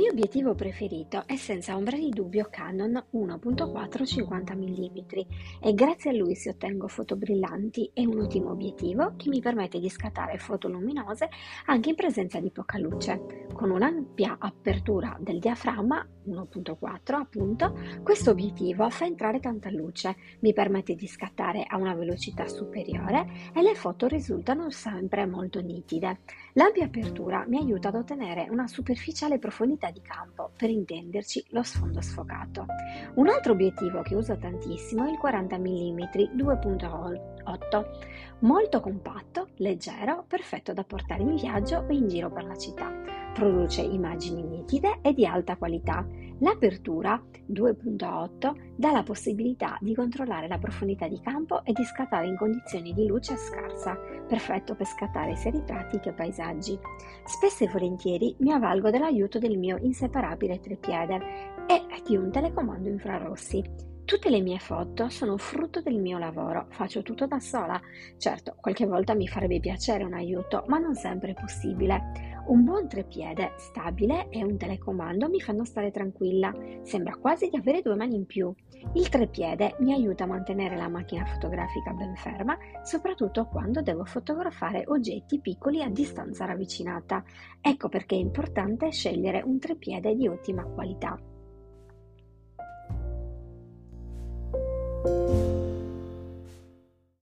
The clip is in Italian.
mio obiettivo preferito è senza ombra di dubbio Canon 1.4 50 mm e grazie a lui si ottengo foto brillanti e un ottimo obiettivo che mi permette di scattare foto luminose anche in presenza di poca luce. Con un'ampia apertura del diaframma 1.4 appunto, questo obiettivo fa entrare tanta luce, mi permette di scattare a una velocità superiore e le foto risultano sempre molto nitide. L'ampia apertura mi aiuta ad ottenere una superficiale profondità di campo, per intenderci lo sfondo sfocato. Un altro obiettivo che uso tantissimo è il 40 mm 2.8, molto compatto, leggero, perfetto da portare in viaggio o in giro per la città. Produce immagini nitide e di alta qualità. L'apertura 2.8 dà la possibilità di controllare la profondità di campo e di scattare in condizioni di luce scarsa, perfetto per scattare sia ritratti che paesaggi. Spesso e volentieri mi avvalgo dell'aiuto del mio inseparabile trepiede e di un telecomando infrarossi. Tutte le mie foto sono frutto del mio lavoro, faccio tutto da sola. Certo, qualche volta mi farebbe piacere un aiuto, ma non sempre è possibile. Un buon trepiede stabile e un telecomando mi fanno stare tranquilla, sembra quasi di avere due mani in più. Il trepiede mi aiuta a mantenere la macchina fotografica ben ferma, soprattutto quando devo fotografare oggetti piccoli a distanza ravvicinata. Ecco perché è importante scegliere un trepiede di ottima qualità.